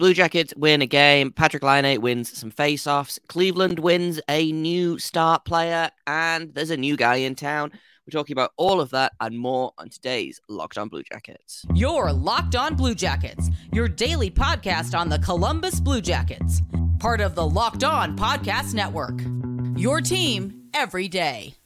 Blue Jackets win a game. Patrik Laine wins some face-offs. Cleveland wins a new start player, and there's a new guy in town. We're talking about all of that and more on today's Locked On Blue Jackets. Your Locked On Blue Jackets, your daily podcast on the Columbus Blue Jackets, part of the Locked On Podcast Network. Your team every day.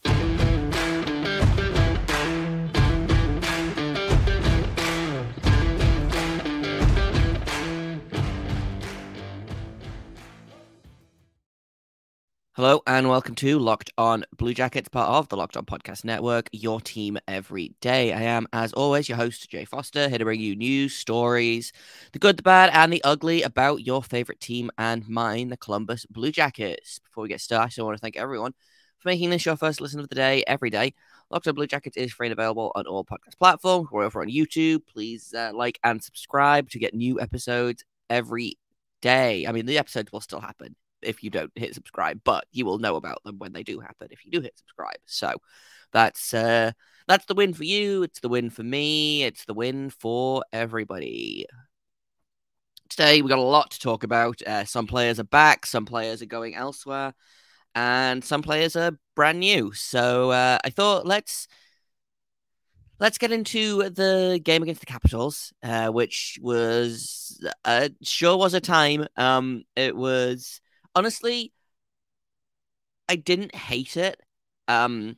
Hello and welcome to Locked On Blue Jackets, part of the Locked On Podcast Network, your team every day. I am, as always, your host, Jay Forster, here to bring you news, stories, the good, the bad, and the ugly about your favorite team and mine, the Columbus Blue Jackets. Before we get started, I want to thank everyone for making this your first listen of the day every day. Locked On Blue Jackets is free and available on all podcast platforms. We're over on YouTube. Please uh, like and subscribe to get new episodes every day. I mean, the episodes will still happen if you don't hit subscribe, but you will know about them when they do happen if you do hit subscribe. So that's uh that's the win for you, it's the win for me, it's the win for everybody. Today we got a lot to talk about. Uh, some players are back, some players are going elsewhere, and some players are brand new. So uh, I thought let's let's get into the game against the Capitals, uh, which was uh, sure was a time. Um, it was honestly, I didn't hate it. Um,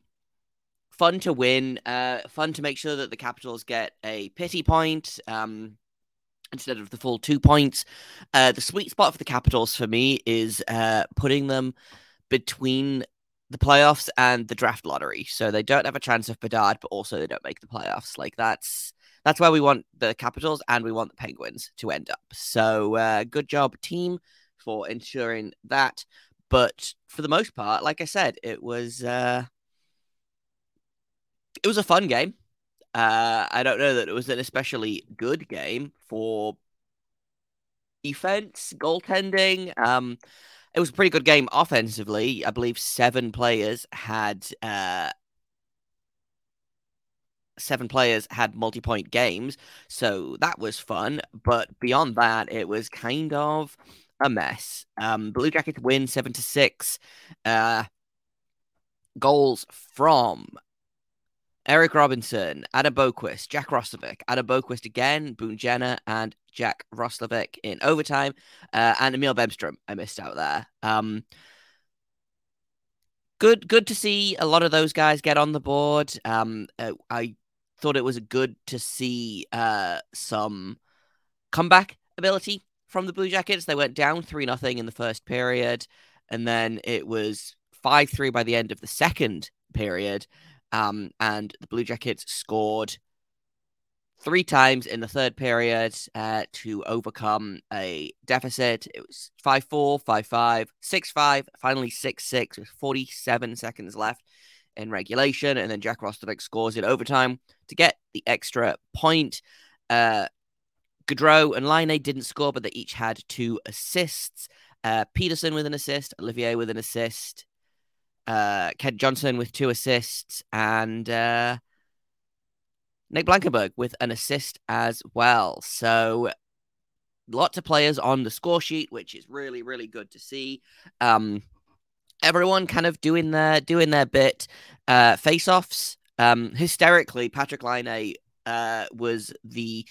fun to win. Uh, fun to make sure that the Capitals get a pity point. Um, instead of the full two points. Uh, the sweet spot for the Capitals for me is uh, putting them between the playoffs and the draft lottery. So they don't have a chance of Bedard, but also they don't make the playoffs. Like that's that's where we want the Capitals and we want the Penguins to end up. So uh, good job, team for ensuring that. But for the most part, like I said, it was uh, it was a fun game. Uh, I don't know that it was an especially good game for defense, goaltending. Um, it was a pretty good game offensively. I believe seven players had uh, seven players had multi-point games, so that was fun. But beyond that, it was kind of a mess. Um, Blue Jackets win seven to six. Uh, goals from Eric Robinson, Adam Boqvist, Jack Roslovic, Adam Boqvist again, Boone Jenner, and Jack Roslovic in overtime, uh, and Emil Bemstrom. I missed out there. Um, good, good to see a lot of those guys get on the board. Um, uh, I thought it was good to see uh, some comeback ability from the Blue Jackets. They went down 3 nothing in the first period, and then it was 5 3 by the end of the second period. Um, and the Blue Jackets scored three times in the third period uh, to overcome a deficit. It was 5 4, 5 5, 6 5, finally 6 6 with 47 seconds left in regulation. And then Jack Roslovic scores in overtime to get the extra point. Uh, Gaudreau and Laine didn't score, but they each had two assists. Uh, Pederson with an assist, Olivier with an assist, uh, Kent Johnson with two assists, and uh, Nick Blankenburg with an assist as well. So lots of players on the score sheet, which is really, really good to see. Um, everyone kind of doing their doing their bit. Uh, face-offs. Um, hysterically, Patrik Laine uh, was the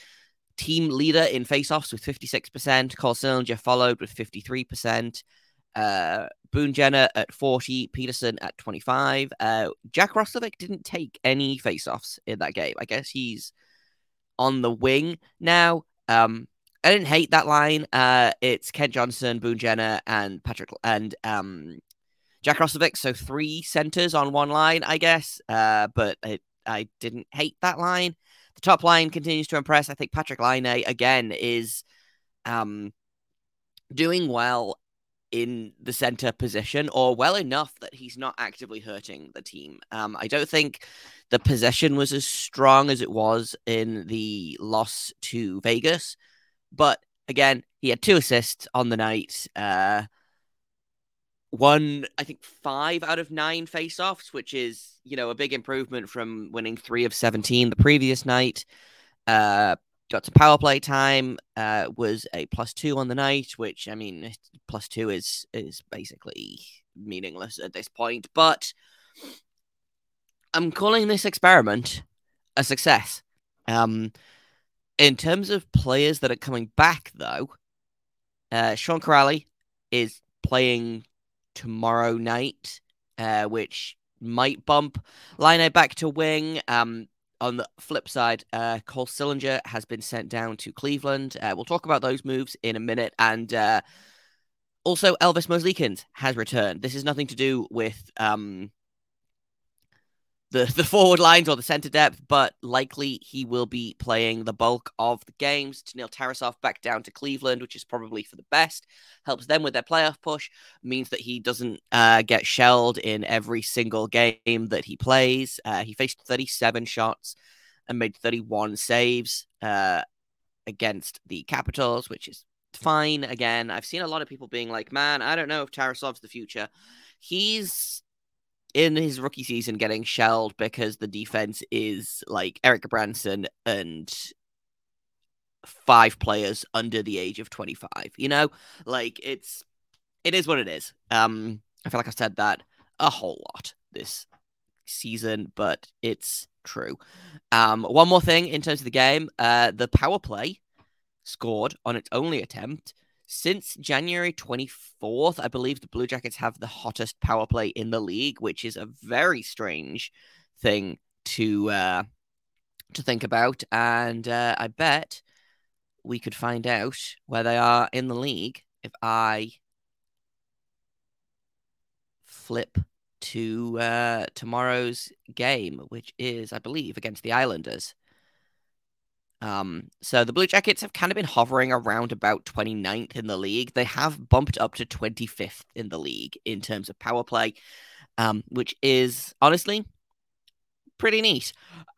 team leader in faceoffs with 56%. Cole Sillinger followed with 53%. Uh, Boone Jenner at 40, Pederson at 25. Uh, Jack Roslovic didn't take any faceoffs in that game. I guess he's on the wing now. Um, I didn't hate that line. Uh, it's Kent Johnson, Boone Jenner, and Patrik and um, Jack Roslovic. So three centers on one line, I guess. Uh, but it, I didn't hate that line. The top line continues to impress. I think Patrik Laine again is um, doing well in the center position or well enough that he's not actively hurting the team. Um, I don't think the possession was as strong as it was in the loss to Vegas, but again, he had two assists on the night. Uh, won, I think, five out of nine faceoffs, which is, you know, a big improvement from winning three of 17 the previous night. Uh, got some power play time. Uh, was a plus two on the night, which I mean, plus two is is basically meaningless at this point. But I'm calling this experiment a success. Um, in terms of players that are coming back, though, uh, Sean Kuraly is playing tomorrow night, uh, which might bump Laine back to wing. Um, on the flip side, uh, Cole Sillinger has been sent down to Cleveland. Uh, we'll talk about those moves in a minute. And uh, also, Elvis Merzlikins has returned. This is nothing to do with um, the, the forward lines or the center depth, but likely he will be playing the bulk of the games. Neil Tarasov back down to Cleveland, which is probably for the best. Helps them with their playoff push. Means that he doesn't uh, get shelled in every single game that he plays. Uh, he faced 37 shots and made 31 saves uh, against the Capitals, which is fine. Again, I've seen a lot of people being like, "Man, I don't know if Tarasov's the future." He's in his rookie season getting shelled because the defense is like Eric Branson and five players under the age of 25 you know? Like it's it is what it is. Um i feel like i've said that a whole lot this season but it's true. Um one more thing in terms of the game uh the power play scored on its only attempt since January 24th, I believe the Blue Jackets have the hottest power play in the league, which is a very strange thing to uh, to think about. And uh, I bet we could find out where they are in the league if I flip to uh, tomorrow's game, which is, I believe, against the Islanders. Um, so the Blue Jackets have kind of been hovering around about 29th in the league. They have bumped up to 25th in the league in terms of power play, um, which is honestly pretty neat.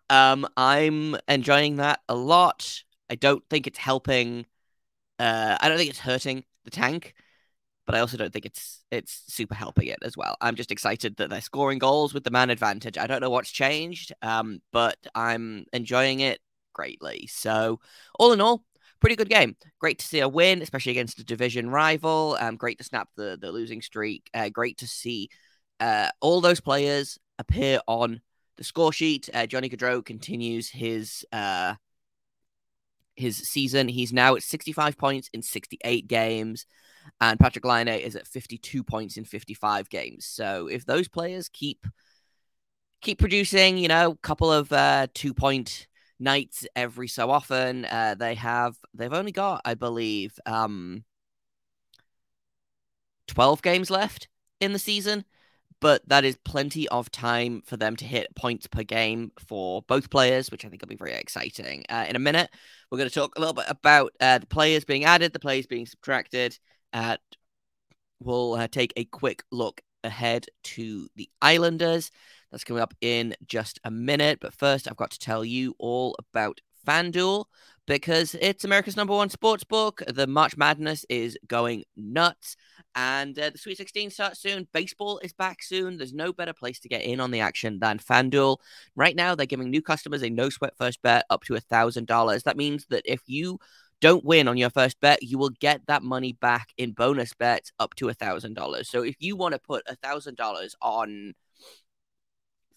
Um, I'm enjoying that a lot. I don't think it's helping. Uh, I don't think it's hurting the tank, but I also don't think it's it's super helping it as well. I'm just excited that they're scoring goals with the man advantage. I don't know what's changed, um, but I'm enjoying it greatly. So, all in all, pretty good game. Great to see a win, especially against a division rival. Um, great to snap the the losing streak. Uh, great to see uh, all those players appear on the score sheet. Uh, Johnny Gaudreau continues his uh, his season. He's now at 65 points in 68 games, and Patrik Laine is at 52 points in 55 games. So if those players keep keep producing, you know, a couple of uh, two point nights every so often. Uh, they have they've only got, I believe, um, twelve games left in the season, but that is plenty of time for them to hit points per game for both players, which I think will be very exciting. Uh, in a minute, we're going to talk a little bit about uh, the players being added, the players being subtracted. Uh, we'll uh, take a quick look ahead to the Islanders. That's coming up in just a minute. But first, I've got to tell you all about FanDuel because it's America's number one sports book. The March Madness is going nuts. And uh, the Sweet 16 starts soon. Baseball is back soon. There's no better place to get in on the action than FanDuel. Right now, they're giving new customers a no sweat first bet up to $1,000. That means that if you don't win on your first bet, you will get that money back in bonus bets up to $1,000. So if you want to put $1,000 on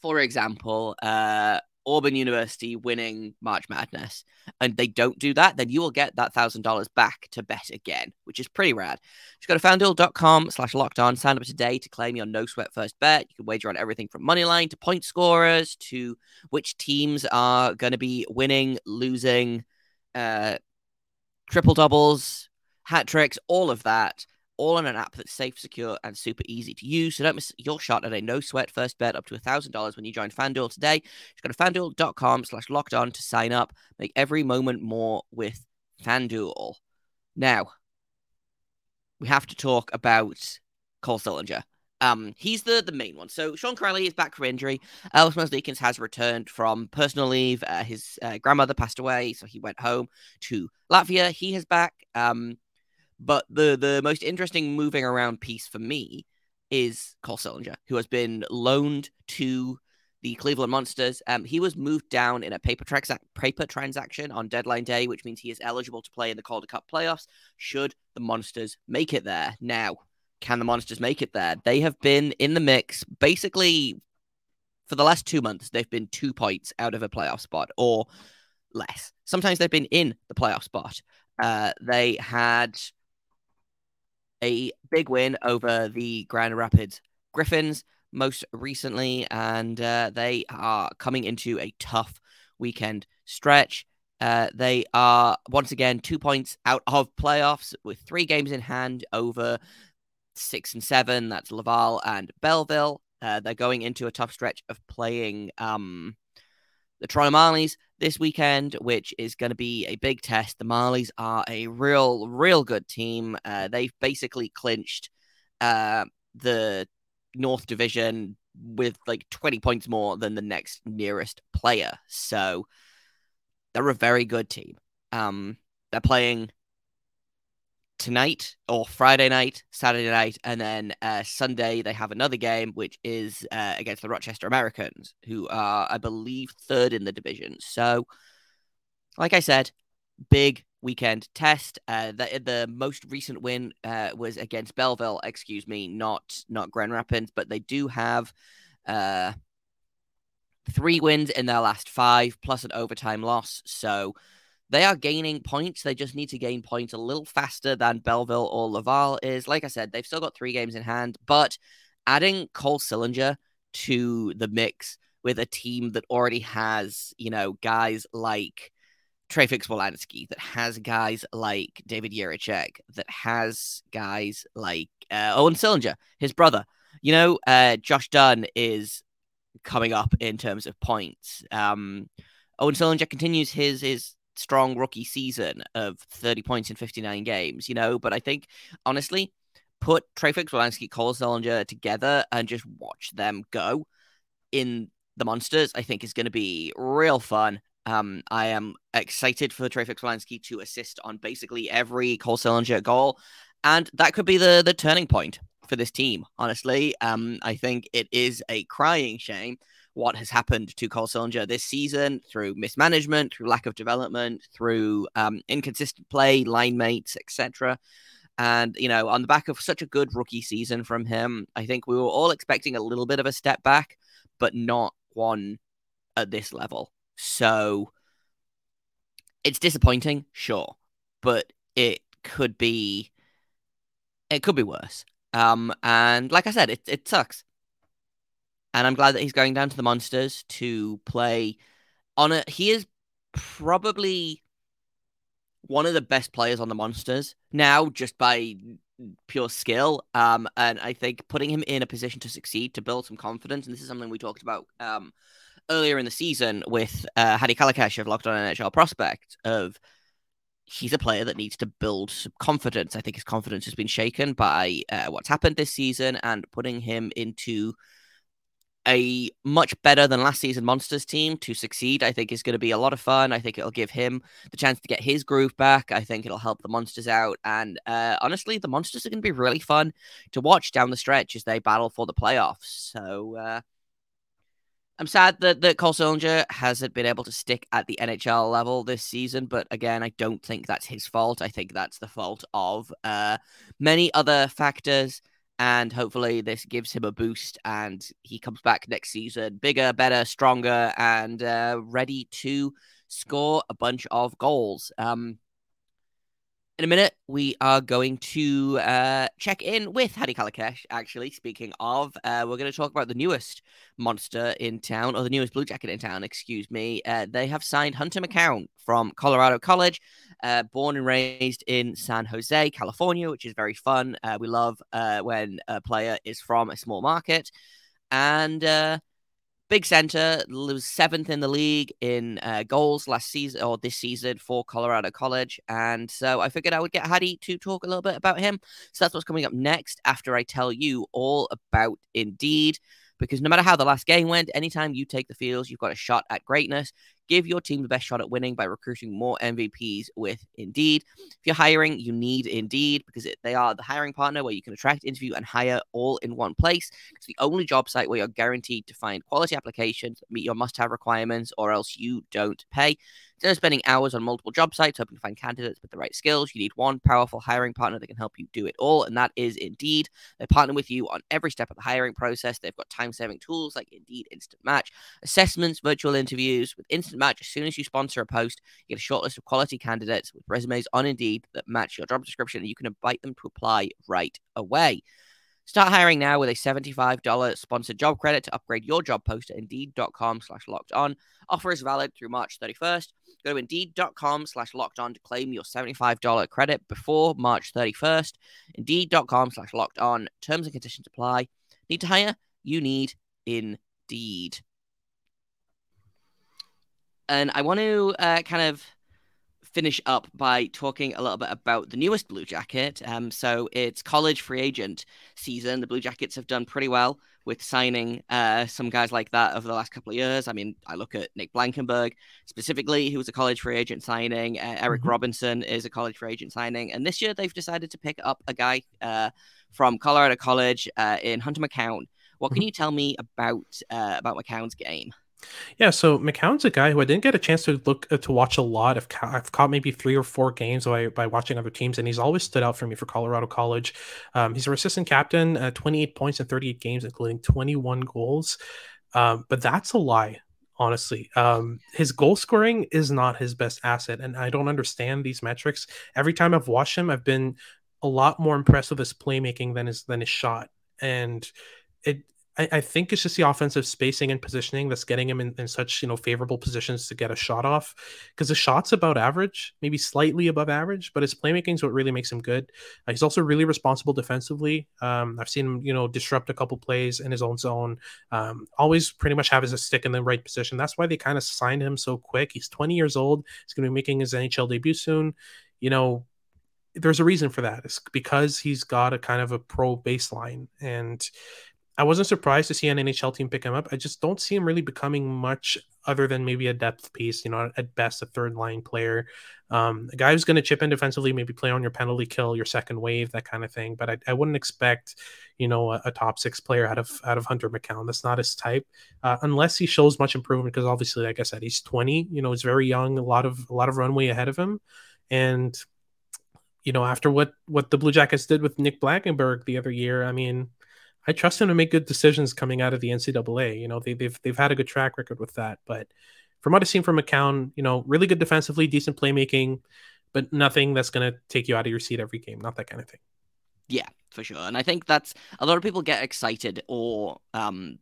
for example, uh, Auburn University winning March Madness, and they don't do that, then you will get that thousand dollars back to bet again, which is pretty rad. Just go to fanduel.com slash locked on, sign up today to claim your no sweat first bet. You can wager on everything from money line to point scorers to which teams are going to be winning, losing, uh, triple doubles, hat tricks, all of that all on an app that's safe, secure, and super easy to use. So don't miss your shot at a no sweat first bet up to $1,000 when you join FanDuel today. Just go to fanduel.com slash locked on to sign up. Make every moment more with FanDuel. Now, we have to talk about Cole Sillinger. Um, he's the the main one. So Sean Kuraly is back from injury. Elvis Merzlikins has returned from personal leave. Uh, his uh, grandmother passed away, so he went home to Latvia. He is back. Um, but the the most interesting moving around piece for me is Cole Sillinger, who has been loaned to the Cleveland Monsters. Um, he was moved down in a paper, tra- paper transaction on deadline day, which means he is eligible to play in the Calder Cup playoffs should the Monsters make it there. Now, can the Monsters make it there? They have been in the mix basically for the last two months. They've been two points out of a playoff spot or less. Sometimes they've been in the playoff spot. Uh, they had a big win over the Grand Rapids Griffins most recently, and uh, they are coming into a tough weekend stretch. Uh, they are once again two points out of playoffs with three games in hand over six and seven. That's Laval and Belleville. Uh, they're going into a tough stretch of playing um, the Toronto Marlies this weekend, which is going to be a big test. The Marlies are a real, real good team. Uh, they've basically clinched uh, the North Division with like 20 points more than the next nearest player. So they're a very good team. Um, they're playing tonight or Friday night, Saturday night, and then uh, Sunday they have another game, which is uh, against the Rochester Americans, who are, I believe, third in the division. So, like I said, big weekend test. Uh, the the most recent win uh, was against Belleville. Excuse me, not not Grand Rapids, but they do have uh, three wins in their last five, plus an overtime loss. So they are gaining points. They just need to gain points a little faster than Belleville or Laval is. Like I said, they've still got three games in hand, but adding Cole Sillinger to the mix with a team that already has, you know, guys like Trey Fix-Wolansky, that has guys like David Jiricek, that has guys like uh, Owen Sillinger, his brother. You know, uh, Josh Dunne is coming up in terms of points. Um, Owen Sillinger continues his his strong rookie season of 30 points in 59 games, you know, but I think honestly, put Trey Fix-Wolansky, Cole Sillinger together and just watch them go in the monsters, I think is going to be real fun. Um, I am excited for Trey Fix-Wolansky to assist on basically every Cole Sillinger goal, and that could be the the turning point for this team. Honestly, um, I think it is a crying shame what has happened to Cole Sillinger this season through mismanagement, through lack of development, through um, inconsistent play, line mates, etc. And, you know, on the back of such a good rookie season from him, I think we were all expecting a little bit of a step back, but not one at this level. So it's disappointing, sure, but it could be it could be worse. Um, and like I said, it it sucks and I'm glad that he's going down to the Monsters to play on a. He is probably one of the best players on the Monsters now, just by pure skill. Um, and I think putting him in a position to succeed, to build some confidence, and this is something we talked about um earlier in the season with uh, Hadi Kalakeche of Locked On NHL Prospect of he's a player that needs to build some confidence. I think his confidence has been shaken by uh, what's happened this season, and putting him into a much better than last season Monsters team to succeed, I think is going to be a lot of fun. I think it'll give him the chance to get his groove back. I think it'll help the Monsters out. And uh, honestly, the Monsters are going to be really fun to watch down the stretch as they battle for the playoffs. So uh, I'm sad that, that Cole Sillinger hasn't been able to stick at the NHL level this season. But again, I don't think that's his fault. I think that's the fault of uh, many other factors and hopefully this gives him a boost and he comes back next season bigger, better, stronger, and uh, ready to score a bunch of goals. Um, in a minute, we are going to uh, check in with Hadi Kalakeche. Actually, speaking of, uh, we're going to talk about the newest monster in town, or the newest Blue Jacket in town, excuse me. Uh, they have signed Hunter McKown from Colorado College, uh, born and raised in San Jose, California, which is very fun. Uh, we love uh, when a player is from a small market. And big center, was seventh in the league in uh, goals last season or this season for Colorado College. And so I figured I would get Hadi to talk a little bit about him. So that's what's coming up next after I tell you all about Indeed. Because no matter how the last game went, anytime you take the fields, you've got a shot at greatness. Give your team the best shot at winning by recruiting more MVPs with Indeed. If you're hiring, you need Indeed because it, they are the hiring partner where you can attract, interview, and hire all in one place. It's the only job site where you're guaranteed to find quality applications that meet your must have requirements, or else you don't pay. Instead of spending hours on multiple job sites hoping to find candidates with the right skills, you need one powerful hiring partner that can help you do it all, and that is Indeed. They partner with you on every step of the hiring process. They've got time saving tools like Indeed Instant Match, assessments, virtual interviews. With Instant Match, as soon as you sponsor a post, you get a short list of quality candidates with resumes on Indeed that match your job description, and you can invite them to apply right away. Start hiring now with a $75 sponsored job credit to upgrade your job post at indeed.com slash locked on. Offer is valid through March 31st. Go to indeed.com slash locked on to claim your $75 credit before March 31st. Indeed.com slash locked on. Terms and conditions apply. Need to hire? You need Indeed. And I want to uh, kind of finish up by talking a little bit about the newest Blue Jacket. Um, so it's college free agent season. The Blue Jackets have done pretty well with signing uh, some guys like that over the last couple of years. I mean, I look at Nick Blankenburg specifically, who was a college free agent signing. Uh, Eric mm-hmm. Robinson is a college free agent signing. And this year they've decided to pick up a guy uh, from Colorado College uh, in Hunter McKown. What can mm-hmm. you tell me about uh, about McKown's game? Yeah, so McKown's a guy who I didn't get a chance to look uh, to watch a lot. I've, ca- I've caught maybe three or four games by, by watching other teams, and he's always stood out for me for Colorado College. Um, he's our assistant captain, uh, 28 points in 38 games, including 21 goals. Um, but that's a lie, honestly. Um, his goal scoring is not his best asset, and I don't understand these metrics. Every time I've watched him, I've been a lot more impressed with his playmaking than his than his shot, and it I, I, think it's just the offensive spacing and positioning that's getting him in, in such you know favorable positions to get a shot off. Because the shot's about average, maybe slightly above average, but his playmaking is what really makes him good. Uh, he's also really responsible defensively. Um, I've seen him you know disrupt a couple plays in his own zone. Um, always pretty much have his stick in the right position. That's why they kind of signed him so quick. He's 20 years old. He's going to be making his NHL debut soon. You know, there's a reason for that. It's because he's got a kind of a pro baseline and I wasn't surprised to see an NHL team pick him up. I just don't see him really becoming much other than maybe a depth piece, you know, at best a third line player. Um, a guy who's going to chip in defensively, maybe play on your penalty kill, your second wave, that kind of thing. But I, I wouldn't expect, you know, a, a, top six player out of out of Hunter McKown. That's not his type, uh, unless he shows much improvement. Because obviously, like I said, he's 20. You know, he's very young. A lot of a lot of runway ahead of him, and you know, after what what the Blue Jackets did with Nick Blankenburg the other year, I mean I trust him to make good decisions coming out of the NCAA. You know, they, they've they've had a good track record with that. But from what I've seen from McKown, you know, really good defensively, decent playmaking, but nothing that's going to take you out of your seat every game. Not that kind of thing. Yeah, for sure. And I think that's a lot of people get excited or um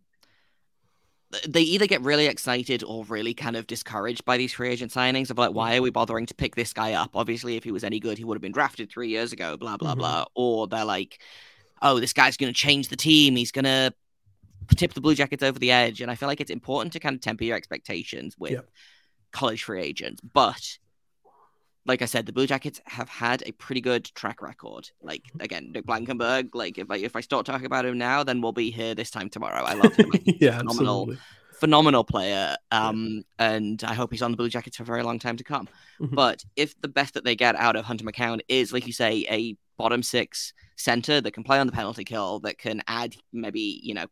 they either get really excited or really kind of discouraged by these free agent signings of like, why are we bothering to pick this guy up? Obviously, if he was any good, he would have been drafted three years ago, blah, blah, mm-hmm. blah. Or they're like, oh, this guy's going to change the team. He's going to tip the Blue Jackets over the edge. And I feel like it's important to kind of temper your expectations with college free agents. But like I said, the Blue Jackets have had a pretty good track record. Like again, Nick Blankenburg. Like if I if I start talking about him now, then we'll be here this time tomorrow. I love him. yeah, phenomenal, absolutely. phenomenal player. Um, yeah. and I hope he's on the Blue Jackets for a very long time to come. Mm-hmm. But if the best that they get out of Hunter McKown is, like you say, a bottom six center that can play on the penalty kill, that can add maybe, you know,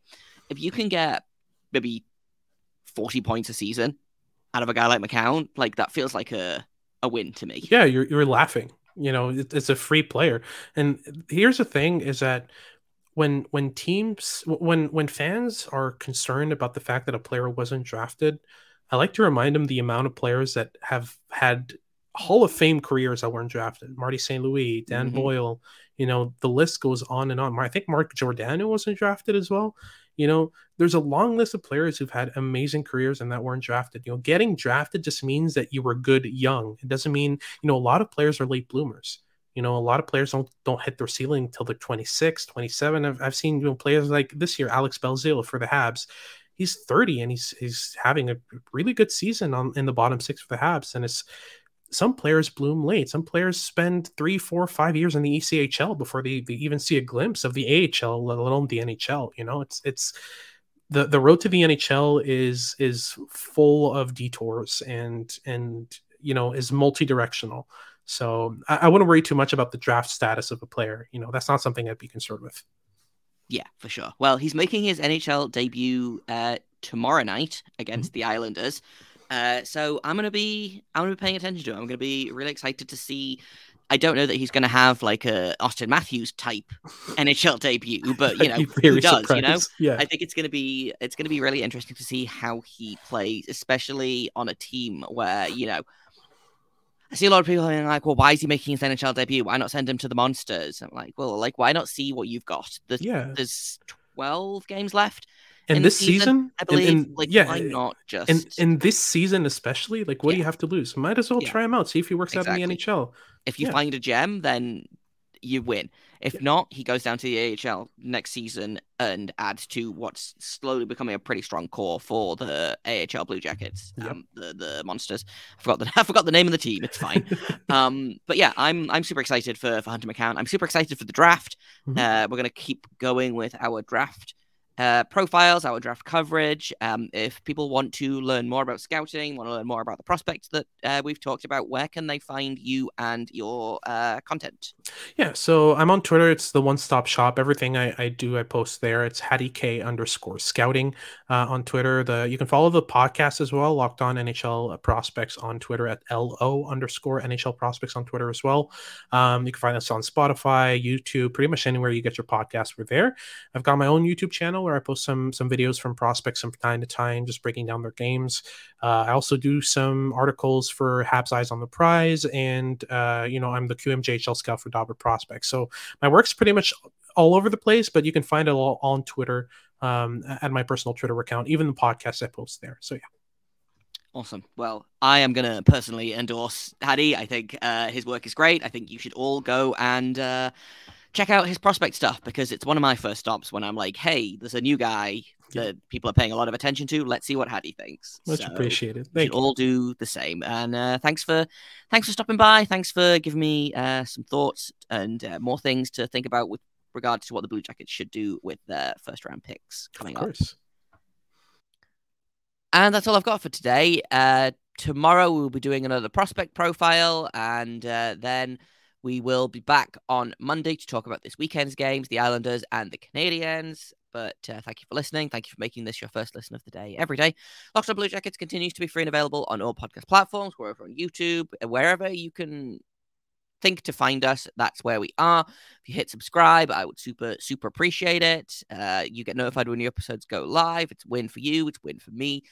if you can get maybe 40 points a season out of a guy like McKown, like that feels like a, a win to me. Yeah, you're, you're laughing. You know, it, it's a free player. And here's the thing is that when when teams when when fans are concerned about the fact that a player wasn't drafted, I like to remind them the amount of players that have had Hall of Fame careers that weren't drafted. Marty St. Louis, Dan mm-hmm. Boyle, you know, the list goes on and on. I think Mark Giordano wasn't drafted as well. You know, there's a long list of players who've had amazing careers and that weren't drafted. You know, getting drafted just means that you were good young. It doesn't mean, you know, a lot of players are late bloomers. You know, a lot of players don't don't hit their ceiling until they're 26, 27. I've, I've seen you know players like this year, Alex Belzile for the Habs. He's 30 and he's he's having a really good season on in the bottom six for the Habs. And it's some players bloom late. Some players spend three, four, five years in the ECHL before they, they even see a glimpse of the AHL, let alone the NHL. You know, it's it's the the road to the NHL is is full of detours and and you know is multi-directional. So I, I wouldn't worry too much about the draft status of a player. You know, that's not something I'd be concerned with. Yeah, for sure. Well, he's making his NHL debut uh, tomorrow night against mm-hmm. the Islanders. Uh, so I'm gonna be I'm gonna be paying attention to him. I'm gonna be really excited to see. I don't know that he's gonna have like a Auston Matthews type NHL debut, but you know he does. Surprised. You know, yeah. I think it's gonna be it's gonna be really interesting to see how he plays, especially on a team where you know. I see a lot of people being like, "Well, why is he making his NHL debut? Why not send him to the Monsters?" I'm like, "Well, like, why not see what you've got? There's, yeah. there's 12 games left and this season, season, I believe, in, in, like, yeah, why not just in, in this season especially? Like, what yeah. do you have to lose? Might as well yeah. try him out, see if he works exactly. out in the NHL. If you yeah. find a gem, then you win. If not, he goes down to the AHL next season and adds to what's slowly becoming a pretty strong core for the AHL Blue Jackets, um, the the monsters. I forgot the I forgot the name of the team. It's fine. um, but yeah, I'm I'm super excited for for Hunter McKown. I'm super excited for the draft. Mm-hmm. Uh, we're gonna keep going with our draft uh, profiles, our draft coverage. Um, if people want to learn more about scouting, want to learn more about the prospects that uh, we've talked about, where can they find you and your uh, content? Yeah, so I'm on Twitter. It's the one stop shop. Everything I, I, do, I post there. It's Hadi K underscore scouting uh, on Twitter. The You can follow the podcast as well, Locked On NHL Prospects on Twitter at LO underscore NHL Prospects on Twitter as well. Um, you can find us on Spotify, YouTube, pretty much anywhere you get your podcast. We're there. I've got my own YouTube channel where I post some some videos from prospects from time to time, just breaking down their games. Uh, I also do some articles for Habs Eyes on the Prize, and uh, you know I'm the QMJHL scout for Dobber Prospects. So my work's pretty much all over the place, but you can find it all on Twitter um, at my personal Twitter account, even the podcast I post there. So yeah. Awesome. Well, I am going to personally endorse Hadi. I think uh, his work is great. I think you should all go and uh, check out his prospect stuff because it's one of my first stops when I'm like, hey, there's a new guy that people are paying a lot of attention to. Let's see what Hadi thinks. Much so appreciated. Thank you. All do the same. And uh, thanks for thanks for stopping by. Thanks for giving me uh, some thoughts and uh, more things to think about with regards to what the Blue Jackets should do with their first round picks coming up. And that's all I've got for today. Uh, tomorrow we'll be doing another prospect profile, and uh, then we will be back on Monday to talk about this weekend's games, the Islanders and the Canadiens. But uh, thank you for listening. Thank you for making this your first listen of the day every day. Locked on Blue Jackets continues to be free and available on all podcast platforms. We're over on YouTube, uh, wherever you can think to find us. That's where we are. If you hit subscribe, I would super, super appreciate it. Uh, you get notified when new episodes go live. It's win for you, it's win for me.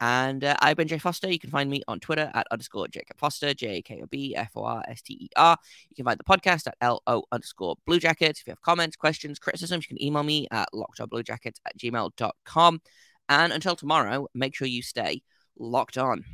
And uh, I've been Jay Forster. You can find me on Twitter at underscore Jacob Forster, J A K O B F O R S T E R. You can find the podcast at L O underscore Blue Jackets. If you have comments, questions, criticisms, you can email me at lockedonbluejackets at gmail.com. And until tomorrow, make sure you stay locked on.